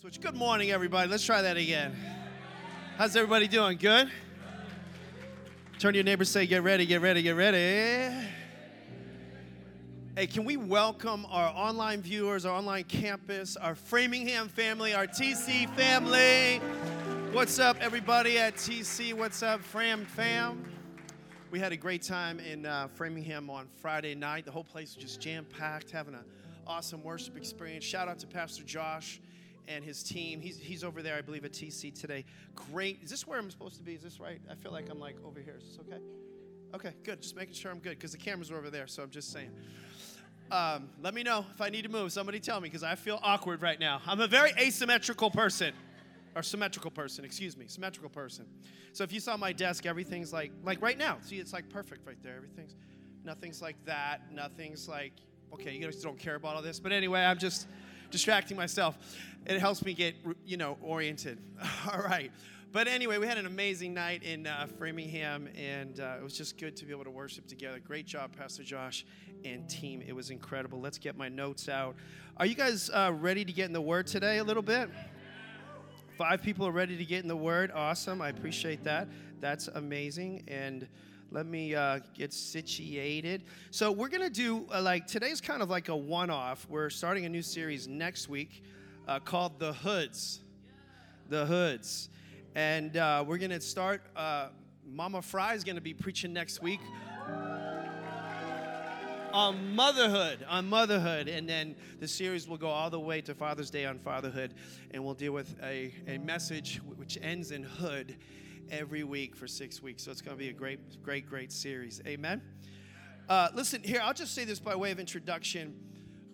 Switch. Good morning, everybody. Let's try that again. How's everybody doing? Good? Turn to your neighbor say, Get ready, get ready, get ready. Hey, can we welcome our online viewers, our online campus, our Framingham family, our TC family? What's up, everybody at TC? What's up, Fram fam? We had a great time in uh, Framingham on Friday night. The whole place was just jam packed, having an awesome worship experience. Shout out to Pastor Josh and his team. He's, he's over there, I believe, at TC today. Great. Is this where I'm supposed to be? Is this right? I feel like I'm like over here. Is this okay? Okay, good. Just making sure I'm good because the cameras are over there, so I'm just saying. Um, let me know if I need to move. Somebody tell me because I feel awkward right now. I'm a very asymmetrical person, or symmetrical person, excuse me, symmetrical person. So if you saw my desk, everything's like like right now. See, it's like perfect right there. Everything's nothing's like that. Nothing's like okay. You guys don't care about all this, but anyway, I'm just distracting myself. It helps me get, you know, oriented. All right. But anyway, we had an amazing night in uh, Framingham, and uh, it was just good to be able to worship together. Great job, Pastor Josh and team. It was incredible. Let's get my notes out. Are you guys uh, ready to get in the Word today a little bit? Five people are ready to get in the Word. Awesome. I appreciate that. That's amazing. And let me uh, get situated. So we're gonna do uh, like today's kind of like a one-off. We're starting a new series next week uh, called The Hoods. The Hoods, and uh, we're gonna start. Uh, Mama Frye is gonna be preaching next week on motherhood, on motherhood, and then the series will go all the way to Father's Day on fatherhood, and we'll deal with a, a message which ends in hood every week for six weeks. So it's going to be a great, great, great series. Amen. Uh, listen, here, I'll just say this by way of introduction.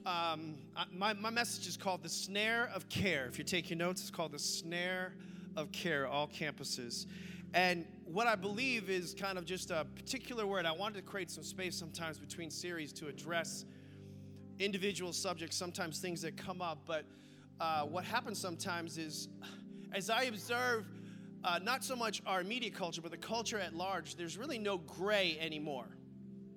Um, my, my message is called The Snare of Care. If you're taking notes, it's called The Snare of Care, all campuses. And what I believe is kind of just a particular word. I wanted to create some space sometimes between series to address individual subjects, sometimes things that come up. But uh, what happens sometimes is, as I observe uh, not so much our media culture, but the culture at large, there's really no gray anymore.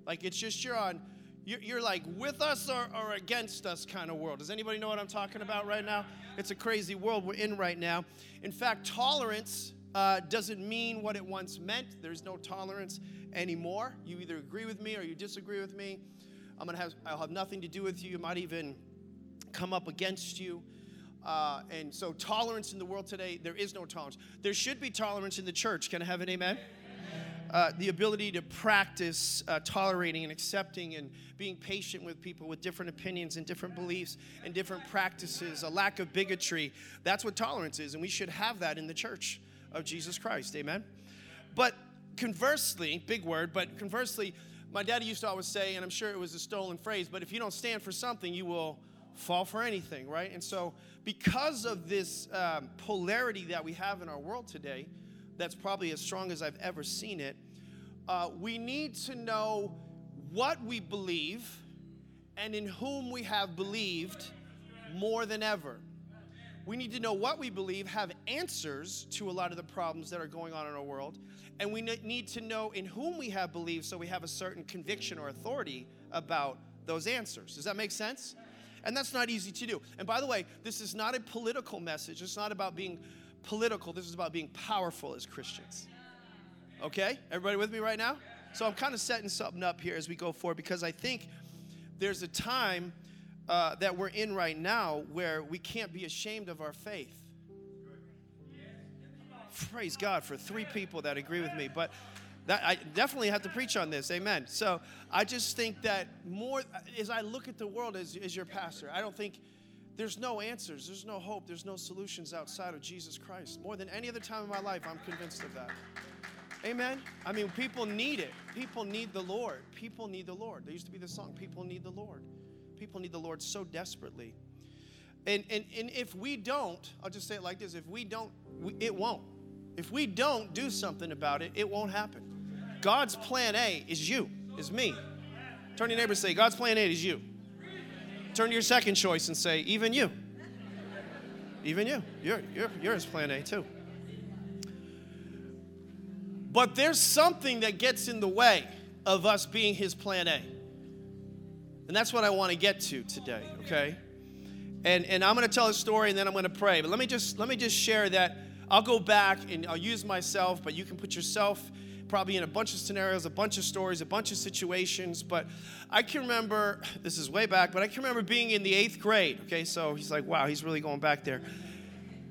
Like it's just you're on, you're, like with us or, or against us kind of world. Does anybody know what I'm talking about right now? It's a crazy world we're in right now. In fact, tolerance uh, doesn't mean what it once meant. There's no tolerance anymore. You either agree with me or you disagree with me. I'm gonna have, I'll have nothing to do with you. You might even come up against you. Uh, and so, tolerance in the world today, there is no tolerance. There should be tolerance in the church. Can I have an amen? Uh, the ability to practice uh, tolerating and accepting and being patient with people with different opinions and different beliefs and different practices, a lack of bigotry. That's what tolerance is, and we should have that in the church of Jesus Christ. Amen? But conversely, big word, but conversely, my daddy used to always say, and I'm sure it was a stolen phrase, but if you don't stand for something, you will fall for anything, right? And so, because of this um, polarity that we have in our world today, that's probably as strong as I've ever seen it, uh, we need to know what we believe and in whom we have believed more than ever. We need to know what we believe, have answers to a lot of the problems that are going on in our world, and we need to know in whom we have believed so we have a certain conviction or authority about those answers. Does that make sense? And that's not easy to do. And by the way, this is not a political message. It's not about being political. This is about being powerful as Christians. Okay? Everybody with me right now? So I'm kind of setting something up here as we go forward because I think there's a time uh, that we're in right now where we can't be ashamed of our faith. Praise God for three people that agree with me. But that, I definitely have to preach on this. Amen. So I just think that more, as I look at the world as, as your pastor, I don't think there's no answers, there's no hope, there's no solutions outside of Jesus Christ. More than any other time in my life, I'm convinced of that. Amen. I mean, people need it. People need the Lord. People need the Lord. There used to be this song, People Need the Lord. People need the Lord so desperately. And, and, and if we don't, I'll just say it like this if we don't, we, it won't. If we don't do something about it, it won't happen. God's plan A is you, is me. Turn to your neighbor and say, God's plan A is you. Turn to your second choice and say, even you. Even you. You're, you're, you're his plan A too. But there's something that gets in the way of us being his plan A. And that's what I want to get to today, okay? And, and I'm going to tell a story and then I'm going to pray. But let me just let me just share that I'll go back and I'll use myself, but you can put yourself probably in a bunch of scenarios, a bunch of stories, a bunch of situations. But I can remember, this is way back, but I can remember being in the eighth grade. Okay, so he's like, wow, he's really going back there.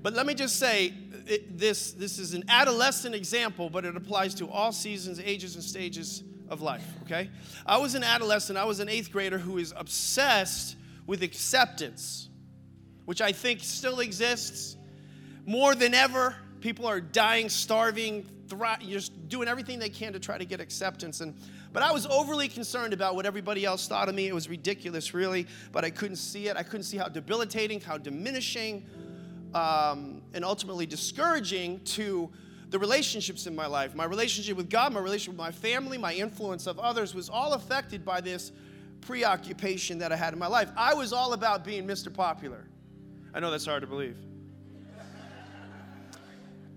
But let me just say, uh, it, this, this is an adolescent example, but it applies to all seasons, ages, and stages of life, okay? I was an adolescent, I was an eighth grader who is obsessed with acceptance, which I think still exists more than ever. People are dying, starving, just doing everything they can to try to get acceptance. And but I was overly concerned about what everybody else thought of me. It was ridiculous, really, but I couldn't see it. I couldn't see how debilitating, how diminishing, um, and ultimately discouraging to the relationships in my life. My relationship with God, my relationship with my family, my influence of others was all affected by this preoccupation that I had in my life. I was all about being Mr. Popular. I know that's hard to believe.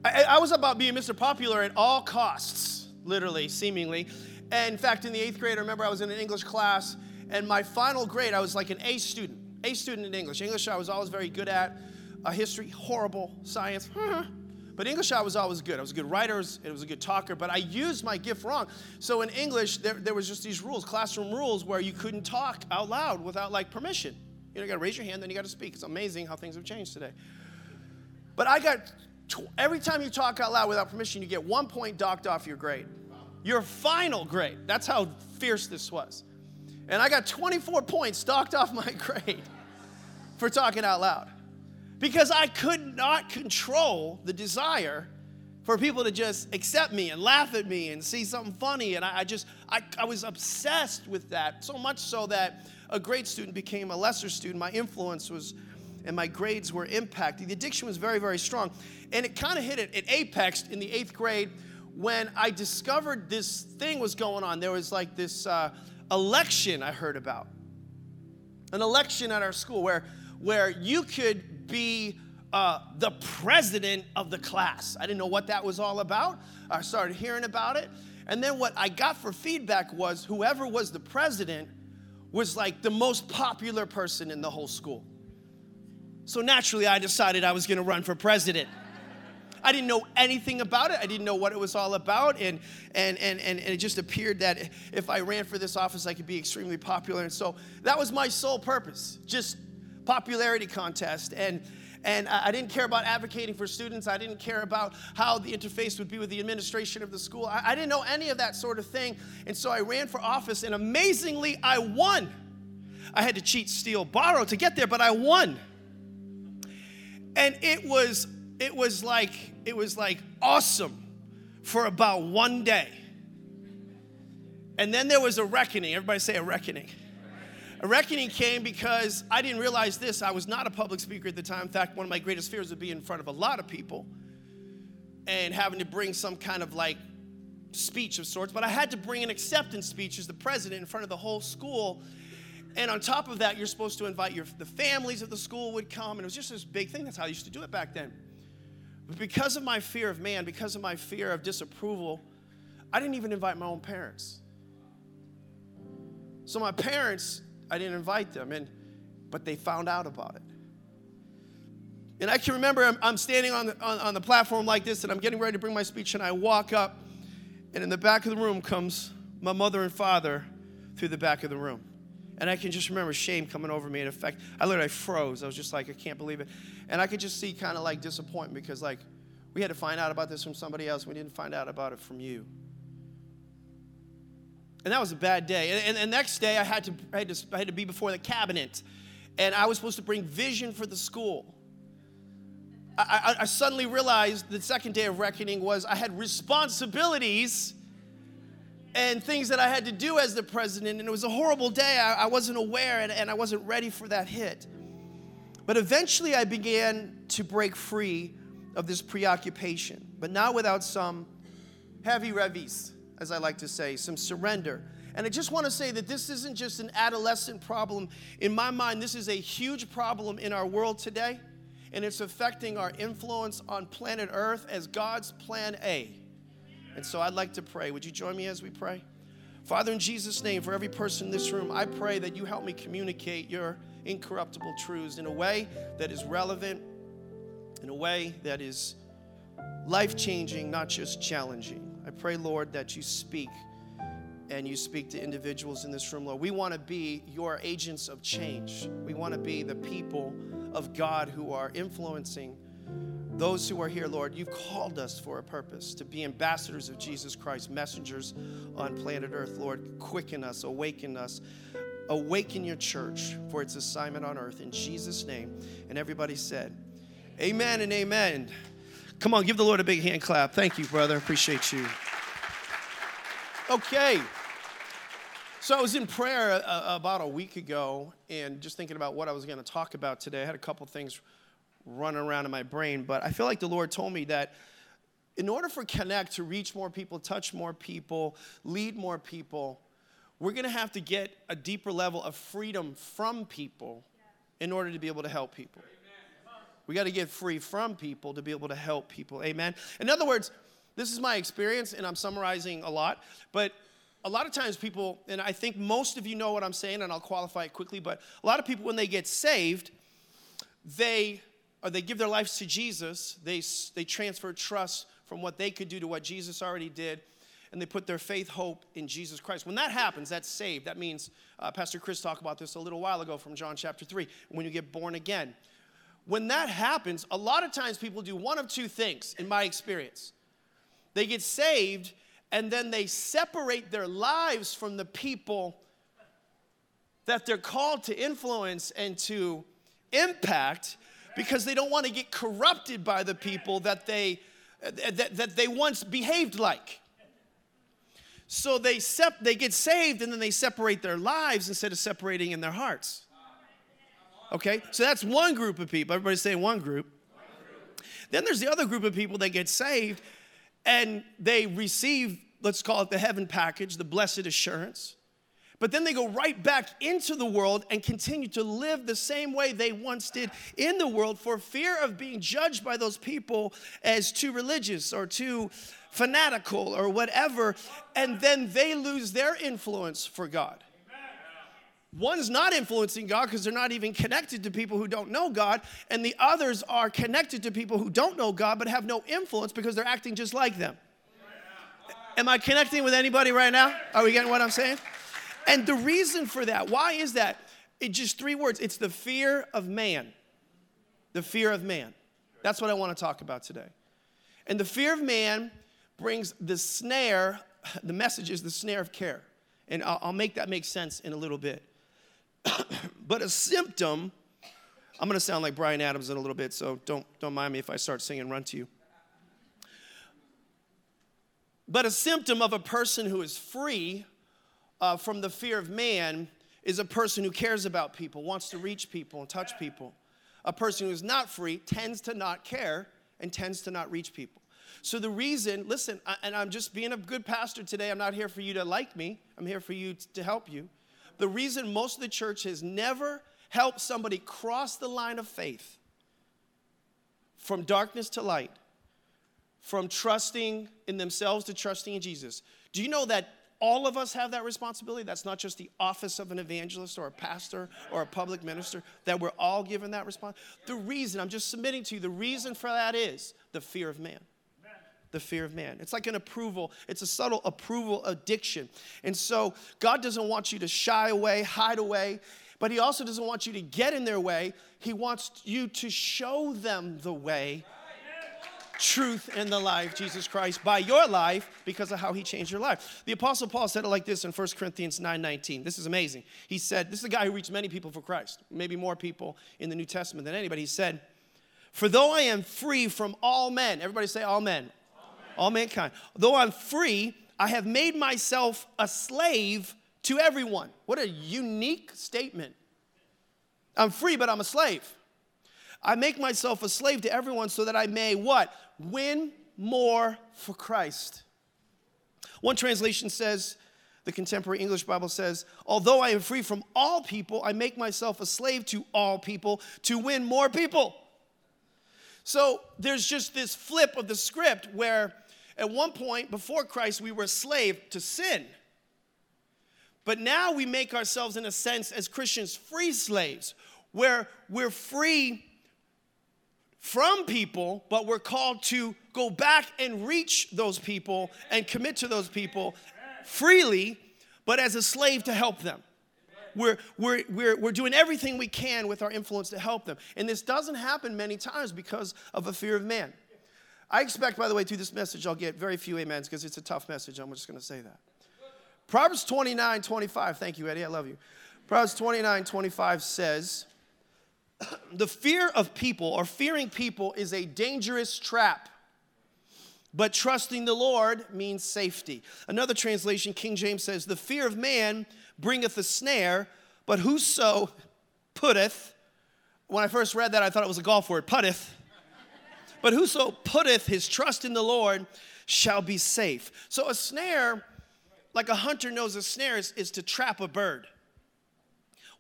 I, I was about being Mr. Popular at all costs, literally, seemingly. And in fact, in the eighth grade, I remember I was in an English class, and my final grade, I was like an A student, A student in English. English I was always very good at. Uh, history, horrible. Science, but English I was always good. I was a good writer, it was a good talker, but I used my gift wrong. So in English, there, there was just these rules, classroom rules, where you couldn't talk out loud without like permission. You know, you gotta raise your hand, then you gotta speak. It's amazing how things have changed today. But I got every time you talk out loud without permission, you get one point docked off your grade. Your final grade. That's how fierce this was. And I got 24 points docked off my grade for talking out loud because I could not control the desire for people to just accept me and laugh at me and see something funny. And I, I just, I, I was obsessed with that, so much so that a great student became a lesser student. My influence was and my grades were impacted. The addiction was very, very strong. And it kind of hit it, it apexed in the eighth grade when I discovered this thing was going on. There was like this uh, election I heard about. An election at our school where, where you could be uh, the president of the class. I didn't know what that was all about. I started hearing about it. And then what I got for feedback was whoever was the president was like the most popular person in the whole school. So naturally, I decided I was going to run for president. I didn't know anything about it. I didn't know what it was all about. And, and, and, and, it just appeared that if I ran for this office, I could be extremely popular. And so that was my sole purpose just popularity contest. And, and I didn't care about advocating for students. I didn't care about how the interface would be with the administration of the school. I, I didn't know any of that sort of thing. And so I ran for office, and amazingly, I won. I had to cheat, steal, borrow to get there, but I won. And it was it was like it was like awesome for about one day. And then there was a reckoning. Everybody say a reckoning. A reckoning came because I didn't realize this. I was not a public speaker at the time. In fact, one of my greatest fears would be in front of a lot of people and having to bring some kind of like speech of sorts. But I had to bring an acceptance speech as the president in front of the whole school and on top of that, you're supposed to invite your, the families of the school would come. And it was just this big thing. That's how I used to do it back then. But because of my fear of man, because of my fear of disapproval, I didn't even invite my own parents. So my parents, I didn't invite them, and but they found out about it. And I can remember I'm, I'm standing on the, on, on the platform like this, and I'm getting ready to bring my speech, and I walk up, and in the back of the room comes my mother and father through the back of the room. And I can just remember shame coming over me. In effect, I literally froze. I was just like, I can't believe it. And I could just see kind of like disappointment because, like, we had to find out about this from somebody else. We didn't find out about it from you. And that was a bad day. And, and, the next day, I had, to, I, had to, I had to be before the cabinet. And I was supposed to bring vision for the school. I, I, I suddenly realized the second day of reckoning was I had responsibilities and things that I had to do as the president. And it was a horrible day. I, I wasn't aware and, and I wasn't ready for that hit. But eventually I began to break free of this preoccupation, but not without some heavy revis, as I like to say, some surrender. And I just want to say that this isn't just an adolescent problem. In my mind, this is a huge problem in our world today, and it's affecting our influence on planet Earth as God's plan A. And so I'd like to pray. Would you join me as we pray? Father, in Jesus' name, for every person in this room, I pray that you help me communicate your incorruptible truths in a way that is relevant, in a way that is life changing, not just challenging. I pray, Lord, that you speak and you speak to individuals in this room, Lord. We want to be your agents of change. We want to be the people of God who are influencing those who are here, Lord. You've called us for a purpose to be ambassadors of Jesus Christ, messengers on planet Earth, Lord. Quicken us, awaken us. Awaken your church for its assignment on earth in Jesus' name. And everybody said, Amen and amen. Come on, give the Lord a big hand clap. Thank you, brother. Appreciate you. Okay. So I was in prayer uh, about a week ago and just thinking about what I was going to talk about today. I had a couple things running around in my brain, but I feel like the Lord told me that in order for Connect to reach more people, touch more people, lead more people, we're to have to get a deeper level of freedom from people in order to be able to help people. We got to get free from people to be able to help people. Amen. In other words, this is my experience, and I'm summarizing a lot, but a lot of times people, and I think most of you know what I'm saying, and I'll qualify it quickly, but a lot of people, when they get saved, they or they give their lives to Jesus, they, they transfer trust from what they could do to what Jesus already did, and they put their faith, hope in Jesus Christ. When that happens, that's saved. That means, uh, Pastor Chris talked about this a little while ago from John chapter 3, when you get born again. When that happens, a lot of times people do one of two things, in my experience. They get saved, and then they separate their lives from the people that they're called to influence and to impact because they don't want to get corrupted by the people that they that, that they once behaved like. So they sep- they get saved and then they separate their lives instead of separating in their hearts. Okay? So that's one group of people. Everybody's saying one group. Then there's the other group of people that get saved and they receive, let's call it the heaven package, the blessed assurance. But then they go right back into the world and continue to live the same way they once did in the world for fear of being judged by those people as too religious or too fanatical or whatever. And then they lose their influence for God. One's not influencing God because they're not even connected to people who don't know God, and the others are connected to people who don't know God but have no influence because they're acting just like them. Am I connecting with anybody right now? Are we getting what I'm saying? And the reason for that, why is that? It's just three words it's the fear of man. The fear of man. That's what I want to talk about today. And the fear of man brings the snare, the message is the snare of care. And I'll, I'll make that make sense in a little bit. but a symptom, I'm going to sound like Bryan Adams in a little bit, so don't, don't mind me if I start singing Run to You. But a symptom of a person who is free uh, from the fear of man is a person who cares about people, wants to reach people and touch people. A person who is not free tends to not care and tends to not reach people. So, the reason, listen, and I'm just being a good pastor today, I'm not here for you to like me, I'm here for you to help you the reason most of the church has never helped somebody cross the line of faith from darkness to light, from trusting in themselves to trusting in Jesus. Do you know that all of us have that responsibility? That's not just the office of an evangelist or a pastor or a public minister, that we're all given that response. The reason, I'm just submitting to you, the reason for that is the fear of man the fear of man. It's like an approval, it's a subtle approval addiction. And so God doesn't want you to shy away, hide away, but He also doesn't want you to get in their way. He wants you to show them the way, truth, and the life, Jesus Christ, by your life because of how He changed your life. The Apostle Paul said it like this in 1 Corinthians 9 19. This is amazing. He said, This is a guy who reached many people for Christ, maybe more people in the New Testament than anybody. He said, For though I am free from all men, everybody say, all men all mankind. Though I'm free, I have made myself a slave to everyone. What a unique statement. I'm free, but I'm a slave. I make myself a slave to everyone so that I may what? Win more for Christ. One translation says, the contemporary English Bible says, although I am free from all people, I make myself a slave to all people to win more people. So there's just this flip of the script where at one point before Christ we were a slave to sin. But now we make ourselves, in a sense, as Christians, free slaves. where we're free from people, but we're called to go back and reach those people and commit to those people freely, but as a slave to help them. We're, we're, we're, we're doing everything we can with our influence to help them. And this doesn't happen many times because of a fear of man. I expect, by the way, through this message, I'll get very few amens because it's a tough message. I'm just going to say that. Proverbs 29 25. Thank you, Eddie. I love you. Proverbs 29 25 says, The fear of people or fearing people is a dangerous trap. But trusting the Lord means safety. Another translation, King James says, The fear of man bringeth a snare, but whoso putteth, when I first read that, I thought it was a golf word, putteth. But whoso putteth his trust in the Lord shall be safe. So a snare, like a hunter knows a snare is, is to trap a bird.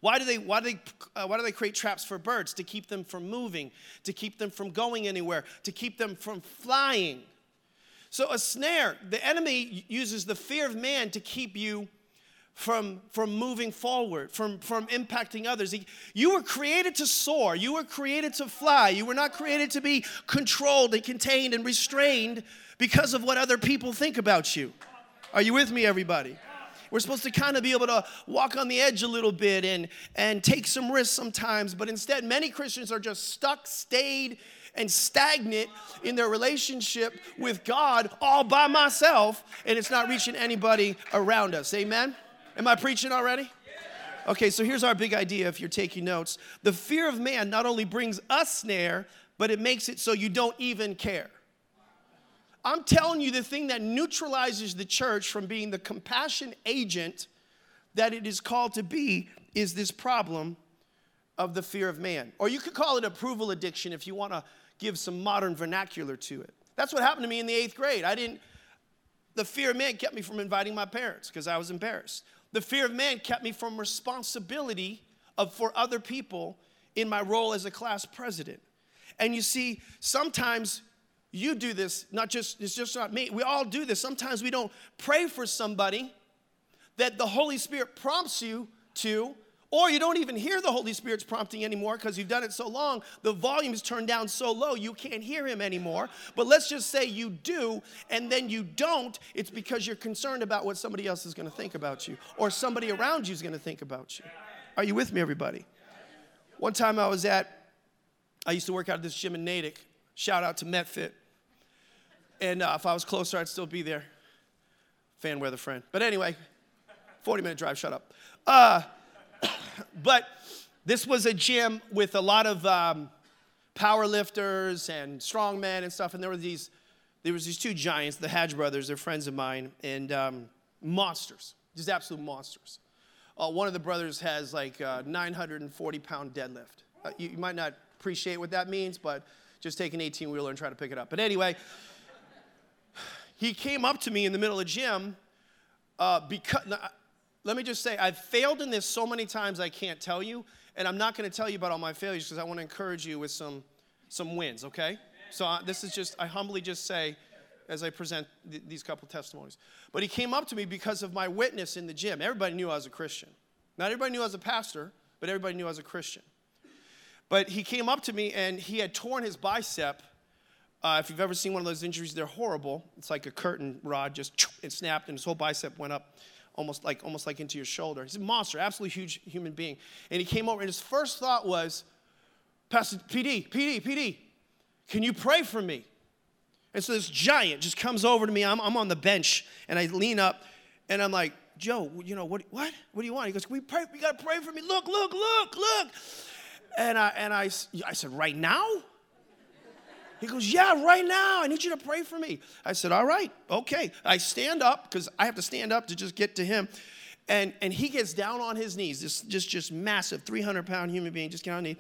Why do they, why do they, uh, why do they create traps for birds? To keep them from moving, to keep them from going anywhere, to keep them from flying. So a snare, the enemy uses the fear of man to keep you from, from moving forward, from, from impacting others. You were created to soar. You were created to fly. You were not created to be controlled and contained and restrained because of what other people think about you. Are you with me, everybody? We're supposed to kind of be able to walk on the edge a little bit and, and take some risks sometimes, but instead, many Christians are just stuck, stayed, and stagnant in their relationship with God all by myself, and it's not reaching anybody around us. Amen? Am I preaching already? Okay, so here's our big idea if you're taking notes. The fear of man not only brings us snare, but it makes it so you don't even care. I'm telling you, the thing that neutralizes the church from being the compassion agent that it is called to be is this problem of the fear of man. Or you could call it approval addiction if you want to give some modern vernacular to it. That's what happened to me in the eighth grade. I didn't, the fear of man kept me from inviting my parents because I was embarrassed. The fear of man kept me from responsibility of, for other people in my role as a class president. And you see, sometimes you do this, not just, it's just not me. We all do this. Sometimes we don't pray for somebody that the Holy Spirit prompts you to, or you don't even hear the Holy Spirit's prompting anymore because you've done it so long, the volume is turned down so low you can't hear him anymore. But let's just say you do, and then you don't, it's because you're concerned about what somebody else is going to think about you, or somebody around you is going to think about you. Are you with me, everybody? One time I was at, I used to work out at this gym in Natick. Shout out to MetFit. And uh, if I was closer, I'd still be there. Fan weather friend. But anyway, 40 minute drive, shut up. Uh, but this was a gym with a lot of um, power lifters and strongmen and stuff. And there were these, there was these two giants, the Hadge brothers. They're friends of mine and um, monsters, just absolute monsters. Uh, one of the brothers has like a 940 pound deadlift. Uh, you, you might not appreciate what that means, but just take an 18 wheeler and try to pick it up. But anyway, he came up to me in the middle of gym uh, because let me just say, I've failed in this so many times I can't tell you, and I'm not going to tell you about all my failures because I want to encourage you with some, some wins, okay? So uh, this is just, I humbly just say, as I present th- these couple testimonies. But he came up to me because of my witness in the gym. Everybody knew I was a Christian. Not everybody knew I was a pastor, but everybody knew I was a Christian. But he came up to me and he had torn his bicep. Uh, if you've ever seen one of those injuries, they're horrible. It's like a curtain rod just it snapped and his whole bicep went up almost like almost like into your shoulder. He's a monster, absolutely huge human being. And he came over, and his first thought was, Pastor PD, PD, PD, can you pray for me? And so this giant just comes over to me. I'm, I'm on the bench, and I lean up, and I'm like, Joe, you know what? What? What do you want? He goes, we pray. We gotta pray for me. Look, look, look, look. And I and I, I said, right now? He goes, Yeah, right now. I need you to pray for me. I said, All right, okay. I stand up because I have to stand up to just get to him. And, and he gets down on his knees, this just, just massive 300 pound human being, just get on knees.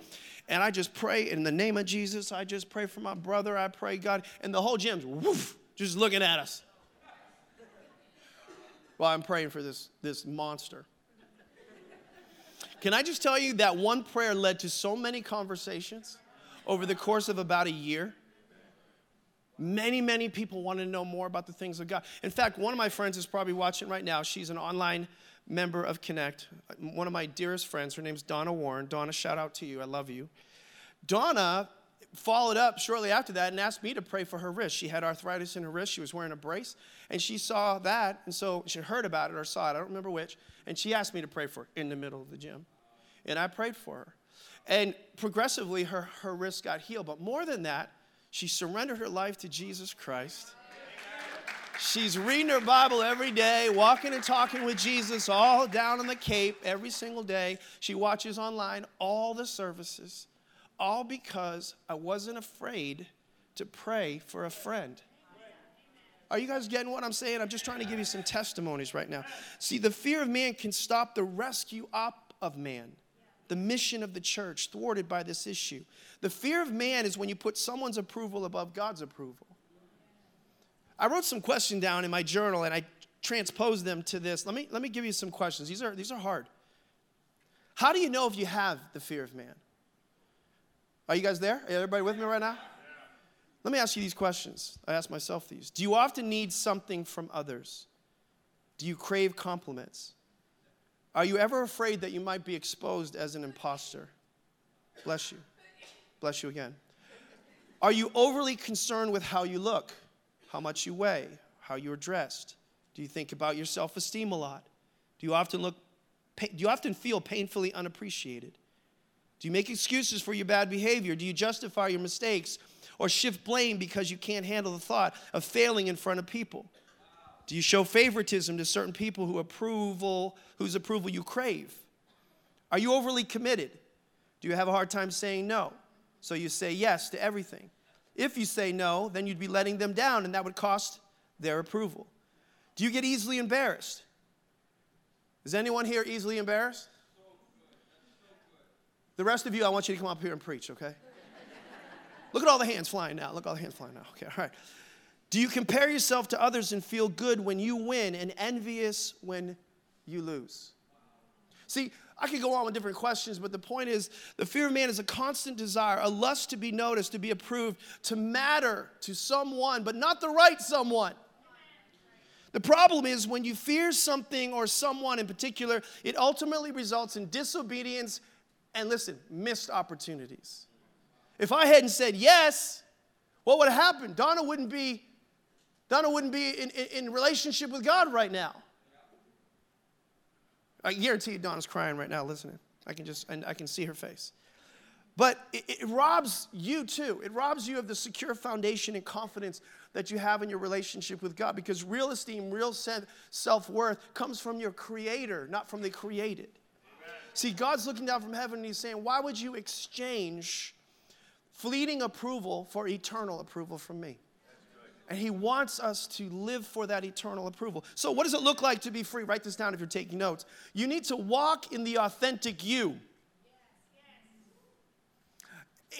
And I just pray in the name of Jesus. I just pray for my brother. I pray, God. And the whole gym's woof, just looking at us while I'm praying for this, this monster. Can I just tell you that one prayer led to so many conversations over the course of about a year? Many, many people want to know more about the things of God. In fact, one of my friends is probably watching right now. She's an online member of Connect. One of my dearest friends, her name's Donna Warren. Donna, shout out to you. I love you. Donna followed up shortly after that and asked me to pray for her wrist. She had arthritis in her wrist. She was wearing a brace, and she saw that, and so she heard about it or saw it. I don't remember which. And she asked me to pray for her in the middle of the gym, and I prayed for her. And progressively, her, her wrist got healed. But more than that, she surrendered her life to Jesus Christ. She's reading her Bible every day, walking and talking with Jesus all down in the Cape every single day. She watches online all the services all because I wasn't afraid to pray for a friend. Are you guys getting what I'm saying? I'm just trying to give you some testimonies right now. See, the fear of man can stop the rescue up of man, the mission of the church thwarted by this issue. The fear of man is when you put someone's approval above God's approval. I wrote some questions down in my journal and I transposed them to this. Let me, let me give you some questions. These are, these are hard. How do you know if you have the fear of man? Are you guys there? Are Everybody with me right now? Let me ask you these questions. I ask myself these. Do you often need something from others? Do you crave compliments? Are you ever afraid that you might be exposed as an impostor? Bless you. Bless you again. Are you overly concerned with how you look, how much you weigh, how you're dressed? Do you think about your self esteem a lot? Do you often look do you often feel painfully unappreciated? Do you make excuses for your bad behavior? Do you justify your mistakes or shift blame because you can't handle the thought of failing in front of people? Do you show favoritism to certain people who approval, whose approval you crave? Are you overly committed? Do you have a hard time saying no? So you say yes to everything. If you say no, then you'd be letting them down and that would cost their approval. Do you get easily embarrassed? Is anyone here easily embarrassed? The rest of you, I want you to come up here and preach, okay? Look at all the hands flying now. Look at all the hands flying now. Okay, all right. Do you compare yourself to others and feel good when you win and envious when you lose? See, I could go on with different questions, but the point is the fear of man is a constant desire, a lust to be noticed, to be approved, to matter to someone, but not the right someone. The problem is when you fear something or someone in particular, it ultimately results in disobedience and listen, missed opportunities. If I hadn't said yes, what would have happened? Donna wouldn't be, Donna wouldn't be in, in, in relationship with God right now. I guarantee you Donna's crying right now listening. I can just, and I can see her face. But it, it, robs you too. It robs you of the secure foundation and confidence that you have in your relationship with God because real esteem, real self worth comes from your creator, not from the created. See, God's looking down from heaven and He's saying, Why would you exchange fleeting approval for eternal approval from me? And He wants us to live for that eternal approval. So, what does it look like to be free? Write this down if you're taking notes. You need to walk in the authentic you.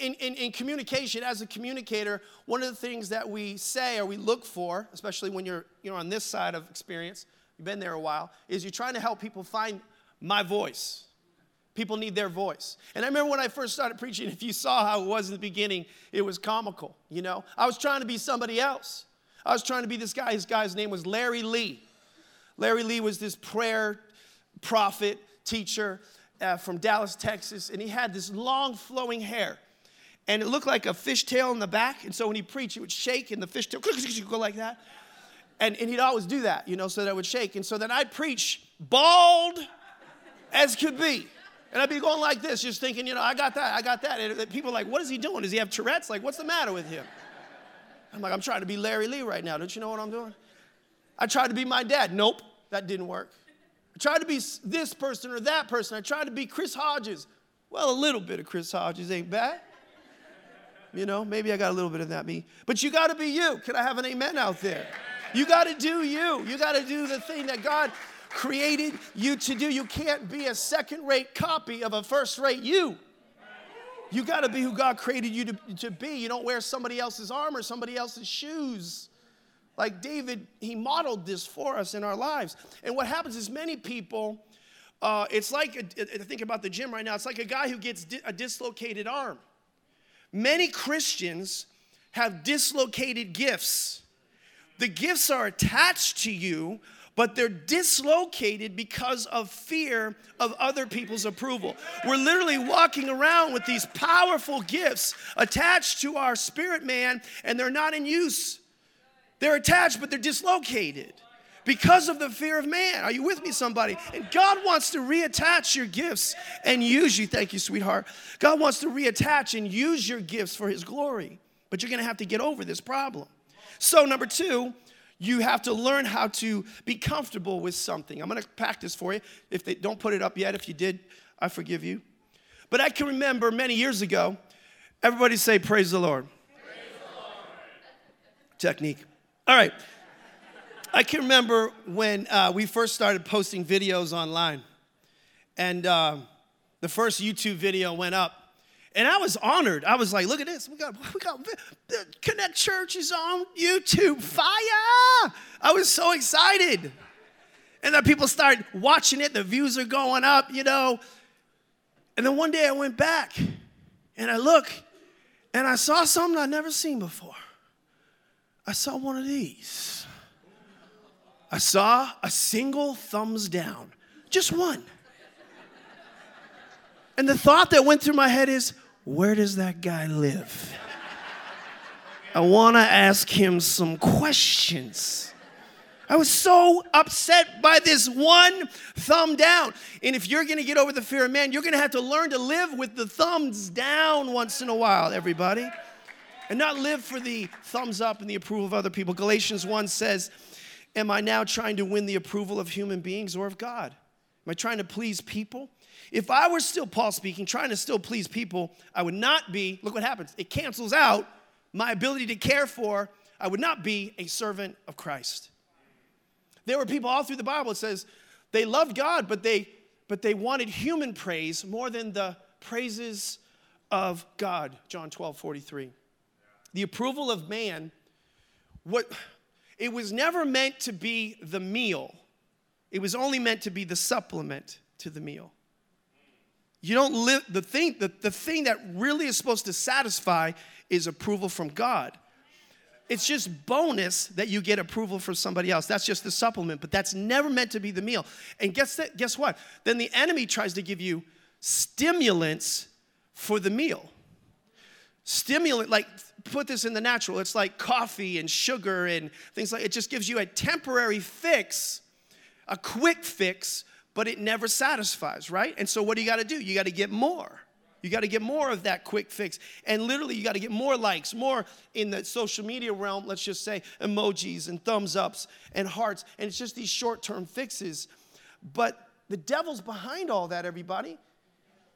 In, in, in, communication, as a communicator, one of the things that we say or we look for, especially when you're, you're on this side of experience, you've been there a while, is you're trying to help people find my voice. People need their voice. And I remember when I first started preaching, if you saw how it was in the beginning, it was comical, you know? I was trying to be somebody else. I was trying to be this guy. His guy's name was Larry Lee. Larry Lee was this prayer prophet, teacher uh, from Dallas, Texas, and he had this long flowing hair. And it looked like a fishtail in the back. And so when he preached, it would shake and the fishtail would go like that. And, and he'd always do that, you know, so that it would shake. And so then I'd preach bald as could be. And I'd be going like this, just thinking, you know, I got that, I got that. And people are like, what is he doing? Does he have Tourette's? Like, what's the matter with him? I'm like, I'm trying to be Larry Lee right now. Don't you know what I'm doing? I tried to be my dad. Nope, that didn't work. I tried to be this person or that person. I tried to be Chris Hodges. Well, a little bit of Chris Hodges ain't bad. You know, maybe I got a little bit of that me. But you got to be you. Can I have an amen out there? You got to do you. You got to do the thing that God created you to do. You can't be a second rate copy of a first rate you. You got to be who God created you to, to be. You don't wear somebody else's armor, somebody else's shoes. Like David, he modeled this for us in our lives. And what happens is many people, uh, it's like, a, think about the gym right now, it's like a guy who gets di- a dislocated arm. Many Christians have dislocated gifts. The gifts are attached to you, but they're dislocated because of fear of other people's approval. We're literally walking around with these powerful gifts attached to our spirit man, and they're not in use. They're attached, but they're dislocated because of the fear of man. Are you with me, somebody? And God wants to reattach your gifts and use you. Thank you, sweetheart. God wants to reattach and use your gifts for His glory. But you're gonna have to get over this problem. So, number two, you have to learn how to be comfortable with something. I'm gonna practice for you. If they don't put it up yet, if you did, I forgive you. But I can remember many years ago, everybody say, Praise the Lord. Praise the Lord. Technique. All right. I can remember when uh, we first started posting videos online, and uh, the first YouTube video went up, and I was honored. I was like, "Look at this! We got, we got Connect Church is on YouTube. Fire!" I was so excited, and then people started watching it. The views are going up, you know. And then one day I went back, and I look, and I saw something I'd never seen before. I saw one of these. I saw a single thumbs down, just one. And the thought that went through my head is, where does that guy live? I want to ask him some questions. I was so upset by this one thumb down. And if you're going to get over the fear of man, you're going to have to learn to live with the thumbs down once in a while, everybody. And not live for the thumbs up and the approval of other people. Galatians 1 says, Am I now trying to win the approval of human beings or of God? Am I trying to please people? If I were still, Paul speaking, trying to still please people, I would not be, look what happens. It cancels out my ability to care for, I would not be a servant of Christ. There were people all through the Bible, it says they loved God, but they but they wanted human praise more than the praises of God. John 12, 43. The approval of man, what it was never meant to be the meal, it was only meant to be the supplement to the meal. You don't live, the thing, the, the thing that really is supposed to satisfy is approval from God. It's just bonus that you get approval from somebody else. That's just the supplement, but that's never meant to be the meal. And guess that, guess what? Then the enemy tries to give you stimulants for the meal. Stimulant, like put this in the natural. It's like coffee and sugar and things like it just gives you a temporary fix, a quick fix, but it never satisfies, right? And so what do you got to do? You got to get more. You got to get more of that quick fix. And literally, you got to get more likes, more in the social media realm, let's just say emojis and thumbs ups and hearts. And it's just these short term fixes. But the devil's behind all that, everybody.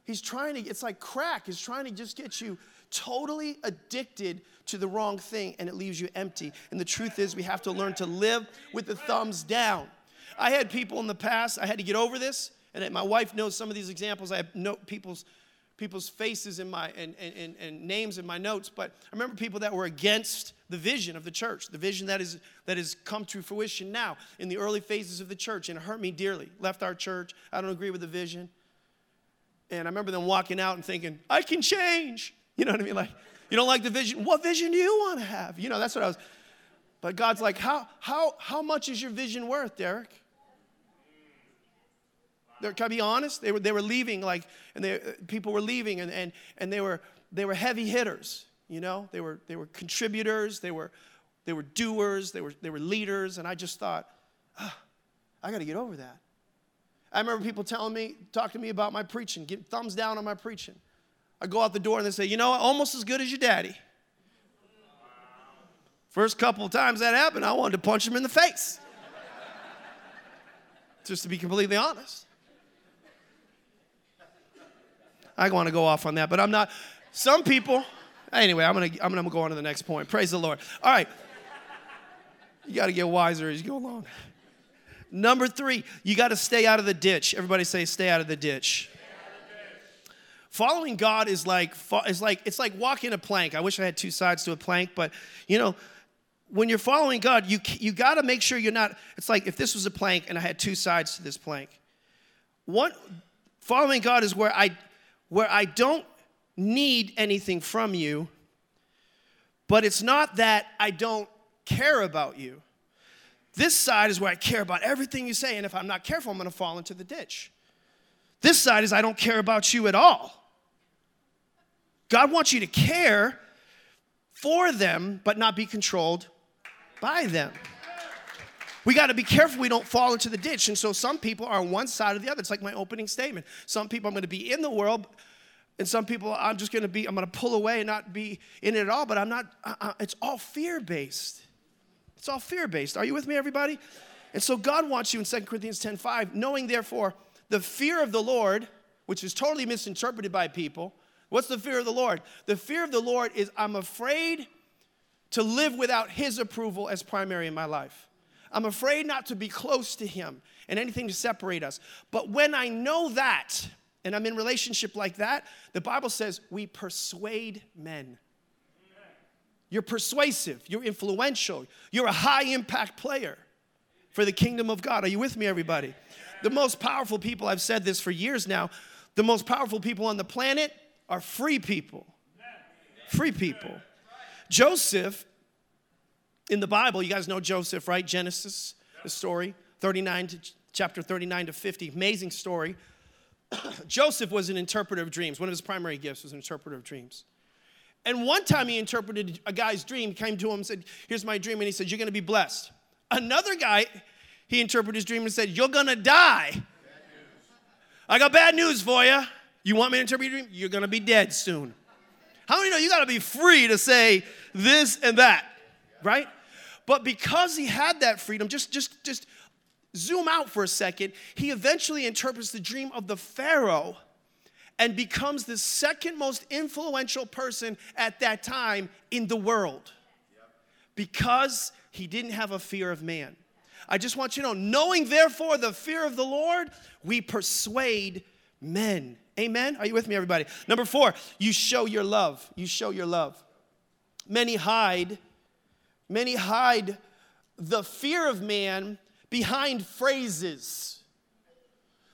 He's trying to, it's like crack, he's trying to just get you totally addicted to the wrong thing and it leaves you empty. And the truth is, we have to learn to live with the thumbs down. I had people in the past, I had to get over this, and my wife knows some of these examples. I have no, people's, people's faces in my, and, and, and names in my notes, but I remember people that were against the vision of the church, the vision that, is, that has come to fruition now in the early phases of the church, and it hurt me dearly. Left our church, I don't agree with the vision. And I remember them walking out and thinking, I can change. You know what I mean? Like, you don't like the vision? What vision do you want to have? You know, that's what I was. But God's like, how, how, how much is your vision worth, Deryck? They're, can I be honest? They were, they were leaving, like, and they, people were leaving, and, and, and they, were, they were heavy hitters, you know? They were, they were contributors, they were, they were doers, they were, they were leaders, and I just thought, ah, I got to get over that. I remember people telling me, talking to me about my preaching, give thumbs down on my preaching. I go out the door and they say, you know, almost as good as your daddy. First couple of times that happened, I wanted to punch him in the face. Just to be completely honest. I want to go off on that, but I'm not. Some people, anyway, I'm gonna I'm gonna go on to the next point. Praise the Lord. All right. You got to get wiser as you go along. Number three, you got to stay out of the ditch. Everybody say, stay out of the ditch. Following God is like, is like it's like walking a plank. I wish I had two sides to a plank, but you know, when you're following God, you you got to make sure you're not. It's like if this was a plank and I had two sides to this plank. One, following God is where I where I don't need anything from you, But it's not that I don't care about you. This side is where I care about everything you say, and if I'm not careful, I'm gonna fall into the ditch. This side is I don't care about you at all. God wants you to care for them, but not be controlled by them. We got to be careful we don't fall into the ditch. And so some people are on one side or the other. It's like my opening statement. Some people I'm going to be in the world, and some people I'm just going to be, I'm going to pull away and not be in it at all, but I'm not, uh, uh, it's all fear based. It's all fear based. Are you with me, everybody? And so God wants you in 2 Corinthians 10 5, knowing therefore the fear of the Lord, which is totally misinterpreted by people. What's the fear of the Lord? The fear of the Lord is I'm afraid to live without His approval as primary in my life. I'm afraid not to be close to Him and anything to separate us. But when I know that, and I'm in relationship like that, the Bible says we persuade men. You're persuasive, you're influential, you're a high impact player for the kingdom of God. Are you with me, everybody? The most powerful people, I've said this for years now, the most powerful people on the planet are free people. Free people. Joseph in the Bible, you guys know Joseph, right? Genesis, the story, 39 to chapter 39 to 50. Amazing story. Joseph was an interpreter of dreams. One of his primary gifts was an interpreter of dreams. And one time he interpreted a guy's dream, came to him and said, Here's my dream. And he said, You're going to be blessed. Another guy, he interpreted his dream and said, You're going to die. I got bad news for you. You want me to interpret your dream? You're going to be dead soon. How many know you got to be free to say this and that, right? But because he had that freedom, just just just zoom out for a second, he eventually interprets the dream of the Pharaoh and becomes the second most influential person at that time in the world. Because he didn't have a fear of man. I just want you to know, knowing therefore the fear of the Lord, we persuade men. Amen? Are you with me, everybody? Number four, you show your love. You show your love. Many hide, many hide the fear of man behind phrases.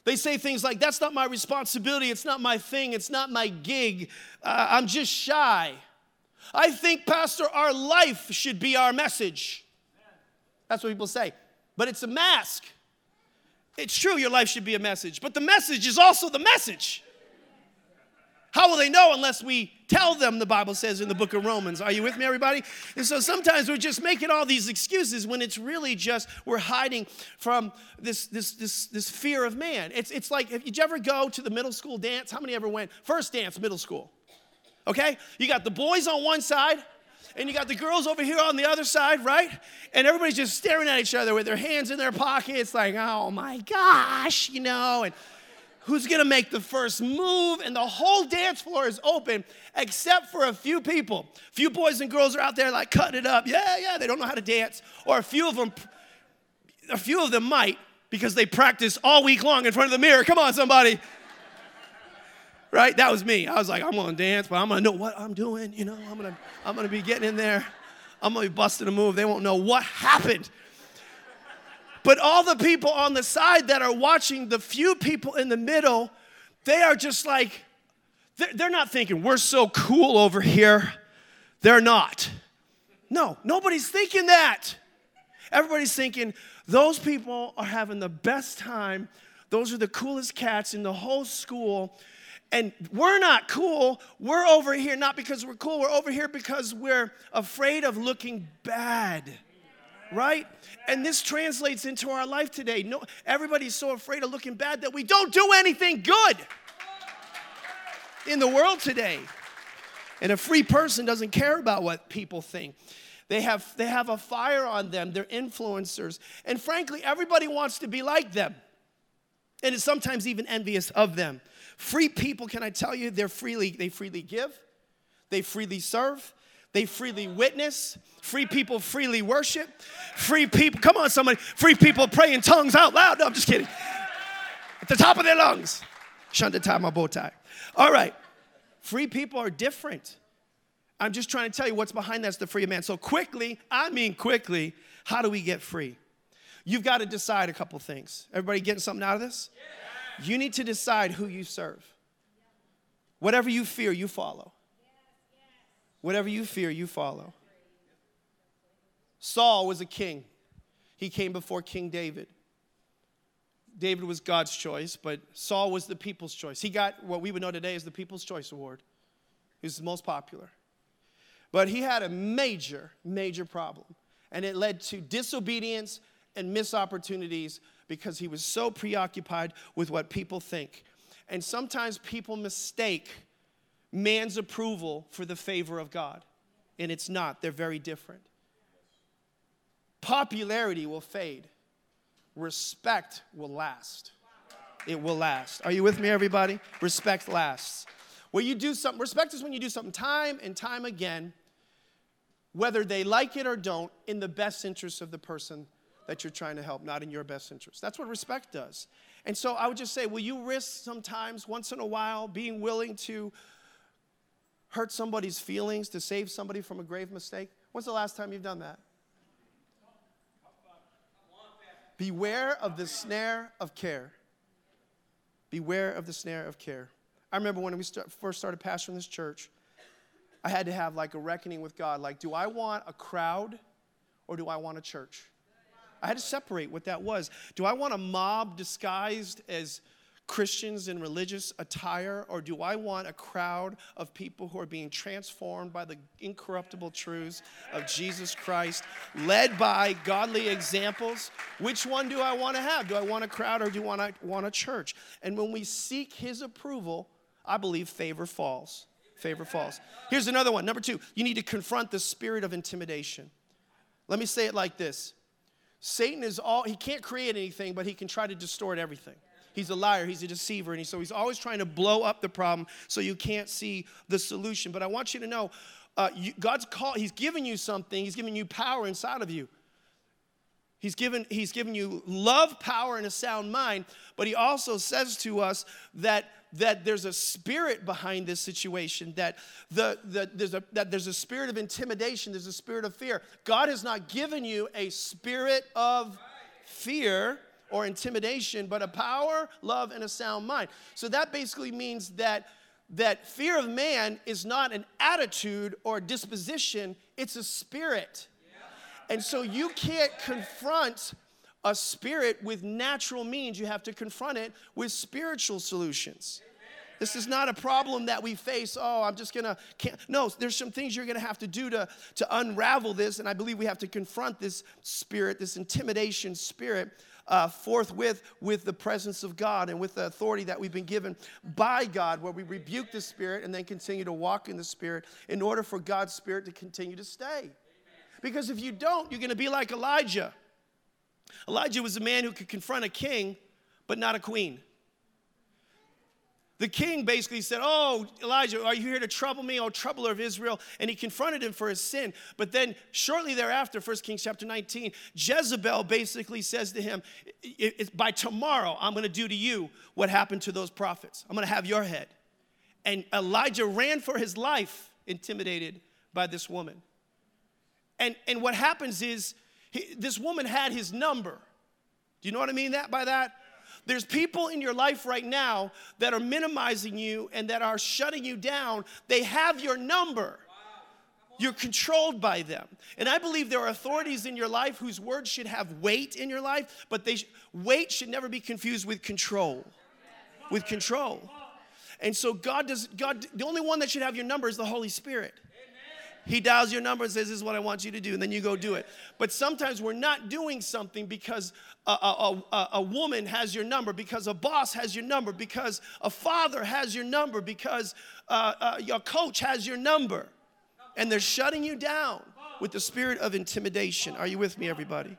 They say things like, That's not my responsibility, it's not my thing, it's not my gig, uh, I'm just shy. I think, Pastor, our life should be our message. That's what people say. But it's a mask. It's true, your life should be a message, but the message is also the message. How will they know unless we tell them, the Bible says in the book of Romans? Are you with me, everybody? And so sometimes we're just making all these excuses when it's really just we're hiding from this, this, this, this fear of man. It's, it's like, if you ever go to the middle school dance? How many ever went? First dance, middle school. Okay? You got the boys on one side, and you got the girls over here on the other side, right? And everybody's just staring at each other with their hands in their pockets, like, oh my gosh, you know, and who's gonna make the first move, and the whole dance floor is open except for a few people. A few boys and girls are out there like cutting it up. Yeah, yeah, they don't know how to dance. Or a few of them, a few of them might because they practice all week long in front of the mirror. Come on, somebody. Right? That was me. I was like, I'm gonna dance, but I'm gonna know what I'm doing, you know, I'm gonna, I'm gonna be getting in there. I'm gonna be busting a move. They won't know what happened. But all the people on the side that are watching, the few people in the middle, they are just like, they're not thinking, we're so cool over here. They're not. No, nobody's thinking that. Everybody's thinking, those people are having the best time. Those are the coolest cats in the whole school. And we're not cool. We're over here not because we're cool. We're over here because we're afraid of looking bad right? And this translates into our life today. No, everybody's so afraid of looking bad that we don't do anything good in the world today. And a free person doesn't care about what people think. They have, they have a fire on them, they're influencers. And frankly, everybody wants to be like them. And is sometimes even envious of them. Free people, can I tell you, they're freely, they freely give, they freely serve, they freely witness. Free people freely worship. Free people, come on, somebody. Free people pray in tongues out loud. No, I'm just kidding. At the top of their lungs. Shunda tie my bow tie. All right. Free people are different. I'm just trying to tell you what's behind that's the free man. So quickly, I mean quickly, how do we get free? You've got to decide a couple things. Everybody getting something out of this? You need to decide who you serve. Whatever you fear, you follow. Whatever you fear, you follow. Saul was a king. He came before King David. David was God's choice, but Saul was the people's choice. He got what we would know today as the People's Choice Award. He was the most popular. But he had a major, major problem, and it led to disobedience and missed opportunities because he was so preoccupied with what people think. And sometimes people mistake man's approval for the favor of God, and it's not, they're very different. Popularity will fade, respect will last. It will last. Are you with me, everybody? Respect lasts. When you do something, respect is when you do something time and time again, whether they like it or don't, in the best interest of the person that you're trying to help, not in your best interest. That's what respect does. And so I would just say, will you risk sometimes, once in a while, being willing to hurt somebody's feelings to save somebody from a grave mistake? When's the last time you've done that? Beware of the snare of care. Beware of the snare of care. I remember when we first started pastoring this church, I had to have like a reckoning with God. Like, do I want a crowd or do I want a church? I had to separate what that was. Do I want a mob disguised as Christians in religious attire, or do I want a crowd of people who are being transformed by the incorruptible truths of Jesus Christ, led by godly examples? Which one do I want to have? Do I want a crowd or do I want a, church? And when we seek His approval, I believe favor falls. Favor falls. Here's another one. Number two, you need to confront the spirit of intimidation. Let me say it like this Satan is all, he can't create anything, but he can try to distort everything. He's a liar, he's a deceiver, and he, so he's always trying to blow up the problem so you can't see the solution. But I want you to know uh, you, God's called, he's given you something, he's given you power inside of you. He's given, he's given you love, power, and a sound mind, but he also says to us that, that there's a spirit behind this situation, that, the, the, there's a, that there's a spirit of intimidation, there's a spirit of fear. God has not given you a spirit of fear or intimidation, but a power, love, and a sound mind. So that basically means that that fear of man is not an attitude or disposition, it's a spirit. And so you can't confront a spirit with natural means, you have to confront it with spiritual solutions. This is not a problem that we face. Oh, I'm just gonna can't. No, there's some things you're gonna have to do to, to unravel this, and I believe we have to confront this spirit, this intimidation spirit, uh, forthwith with the presence of God and with the authority that we've been given by God, where we rebuke the Spirit and then continue to walk in the Spirit in order for God's Spirit to continue to stay. Because if you don't, you're going to be like Elijah. Elijah was a man who could confront a king, but not a queen the king basically said, Oh, Elijah, are you here to trouble me, oh troubler of Israel? And he confronted him for his sin. But then, shortly thereafter, 1 Kings chapter 19, Jezebel basically says to him, By tomorrow, I'm going to do to you what happened to those prophets. I'm going to have your head. And Elijah ran for his life, intimidated by this woman. And, and what happens is, he, this woman had his number. Do you know what I mean that by that? There's people in your life right now that are minimizing you and that are shutting you down. They have your number. You're controlled by them. And I believe there are authorities in your life whose words should have weight in your life, but they weight should never be confused with control. With control. And so God does God the only one that should have your number is the Holy Spirit. He dials your number and says, This is what I want you to do, and then you go do it. But sometimes we're not doing something because a, a, a, a, woman has your number, because a boss has your number, because a father has your number, because uh, uh, your coach has your number. And they're shutting you down with the spirit of intimidation. Are you with me, everybody?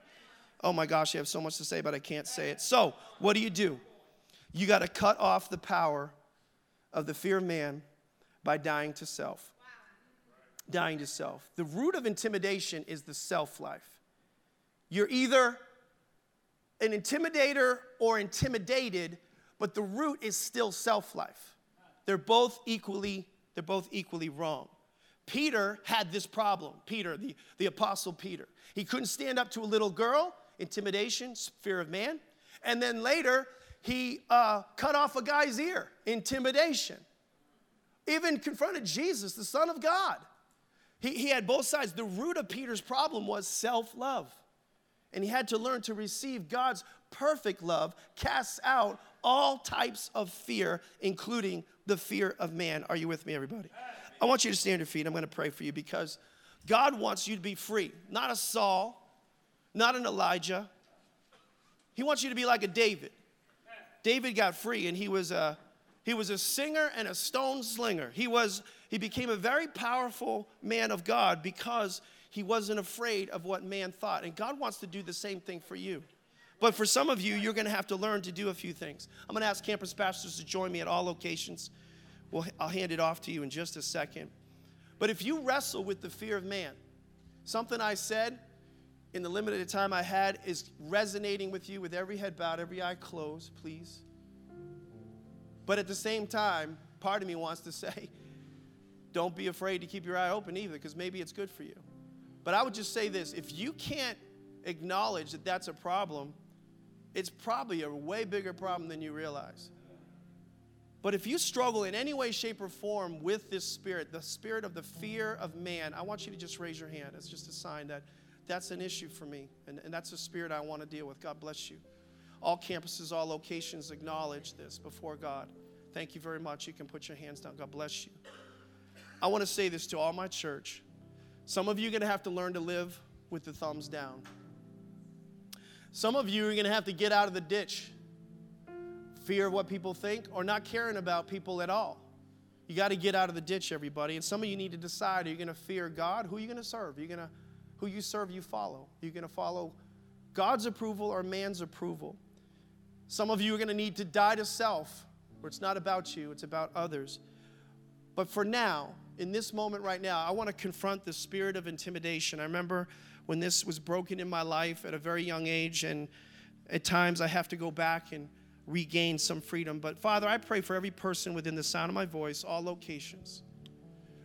Oh my gosh, I have so much to say, but I can't say it. So, what do you do? You got to cut off the power of the fear of man by dying to self dying to self. The root of intimidation is the self life. You're either an intimidator or intimidated, but the root is still self life. They're both equally they're both equally wrong. Peter had this problem. Peter, the, the apostle Peter. He couldn't stand up to a little girl, intimidation, fear of man. And then later, he uh, cut off a guy's ear, intimidation. Even confronted Jesus, the Son of God. He, he had both sides. The root of Peter's problem was self love. And he had to learn to receive God's perfect love, casts out all types of fear, including the fear of man. Are you with me, everybody? I want you to stand your feet. I'm going to pray for you because God wants you to be free, not a Saul, not an Elijah. He wants you to be like a David. David got free and he was a, he was a singer and a stone slinger. He, was, he became a very powerful man of God because he wasn't afraid of what man thought. And God wants to do the same thing for you. But for some of you, you're going to have to learn to do a few things. I'm going to ask campus pastors to join me at all locations. Well, I'll hand it off to you in just a second. But if you wrestle with the fear of man, something I said in the limited time I had is resonating with you with every head bowed, every eye closed, please. But at the same time, part of me wants to say, don't be afraid to keep your eye open either, because maybe it's good for you. But I would just say this if you can't acknowledge that that's a problem, it's probably a way bigger problem than you realize. But if you struggle in any way, shape, or form with this spirit, the spirit of the fear of man, I want you to just raise your hand. It's just a sign that that's an issue for me. And, and that's a spirit I want to deal with. God bless you. All campuses, all locations acknowledge this before God. Thank you very much. You can put your hands down. God bless you. I want to say this to all my church. Some of you are going to have to learn to live with the thumbs down. Some of you are going to have to get out of the ditch. Fear of what people think or not caring about people at all. You got to get out of the ditch, everybody. And some of you need to decide are you going to fear God? Who are you going to serve? You going to, who you serve, you follow. Are you going to follow God's approval or man's approval? Some of you are going to need to die to self, where it's not about you, it's about others. But for now, in this moment right now, I want to confront the spirit of intimidation. I remember when this was broken in my life at a very young age, and at times I have to go back and regain some freedom. But Father, I pray for every person within the sound of my voice, all locations,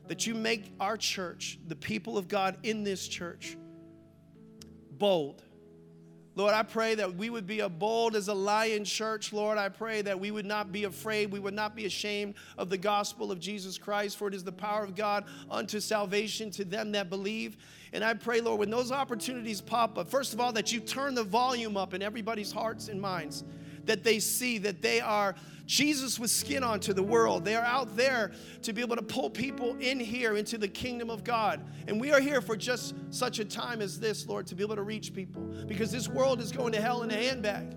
that you make our church, the people of God in this church, bold. Lord, I pray that we would be a bold as a lion church. Lord, I pray that we would not be afraid. We would not be ashamed of the gospel of Jesus Christ, for it is the power of God unto salvation to them that believe. And I pray, Lord, when those opportunities pop up, first of all, that you turn the volume up in everybody's hearts and minds, that they see that they are Jesus with skin on to the world. They are out there to be able to pull people in here into the kingdom of God. And we are here for just such a time as this, Lord, to be able to reach people because this world is going to hell in a handbag.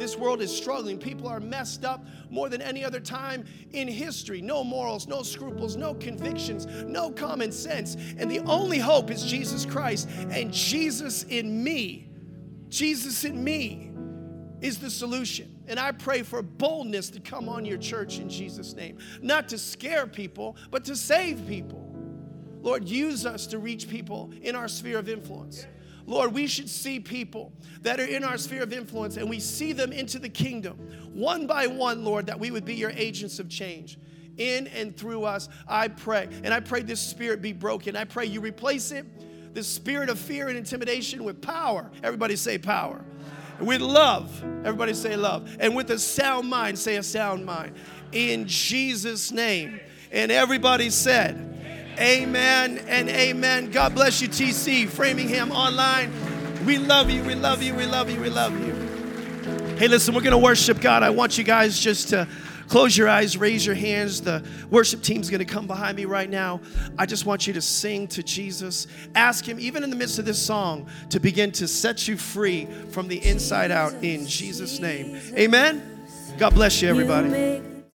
This world is struggling. People are messed up more than any other time in history. No morals, no scruples, no convictions, no common sense. And the only hope is Jesus Christ and Jesus in me. Jesus in me is the solution. And I pray for boldness to come on your church in Jesus' name. Not to scare people, but to save people. Lord, use us to reach people in our sphere of influence. Lord, we should see people that are in our sphere of influence and we see them into the kingdom one by one, Lord, that we would be your agents of change in and through us. I pray. And I pray this spirit be broken. I pray you replace it, the spirit of fear and intimidation, with power. Everybody say power. With love. Everybody say love. And with a sound mind, say a sound mind. In Jesus' name. And everybody said, Amen and amen. God bless you, TC, Framingham Online. We love you, we love you, we love you, we love you. Hey, listen, we're going to worship God. I want you guys just to close your eyes, raise your hands. The worship team's going to come behind me right now. I just want you to sing to Jesus. Ask Him, even in the midst of this song, to begin to set you free from the inside out in Jesus' name. Amen. God bless you, everybody.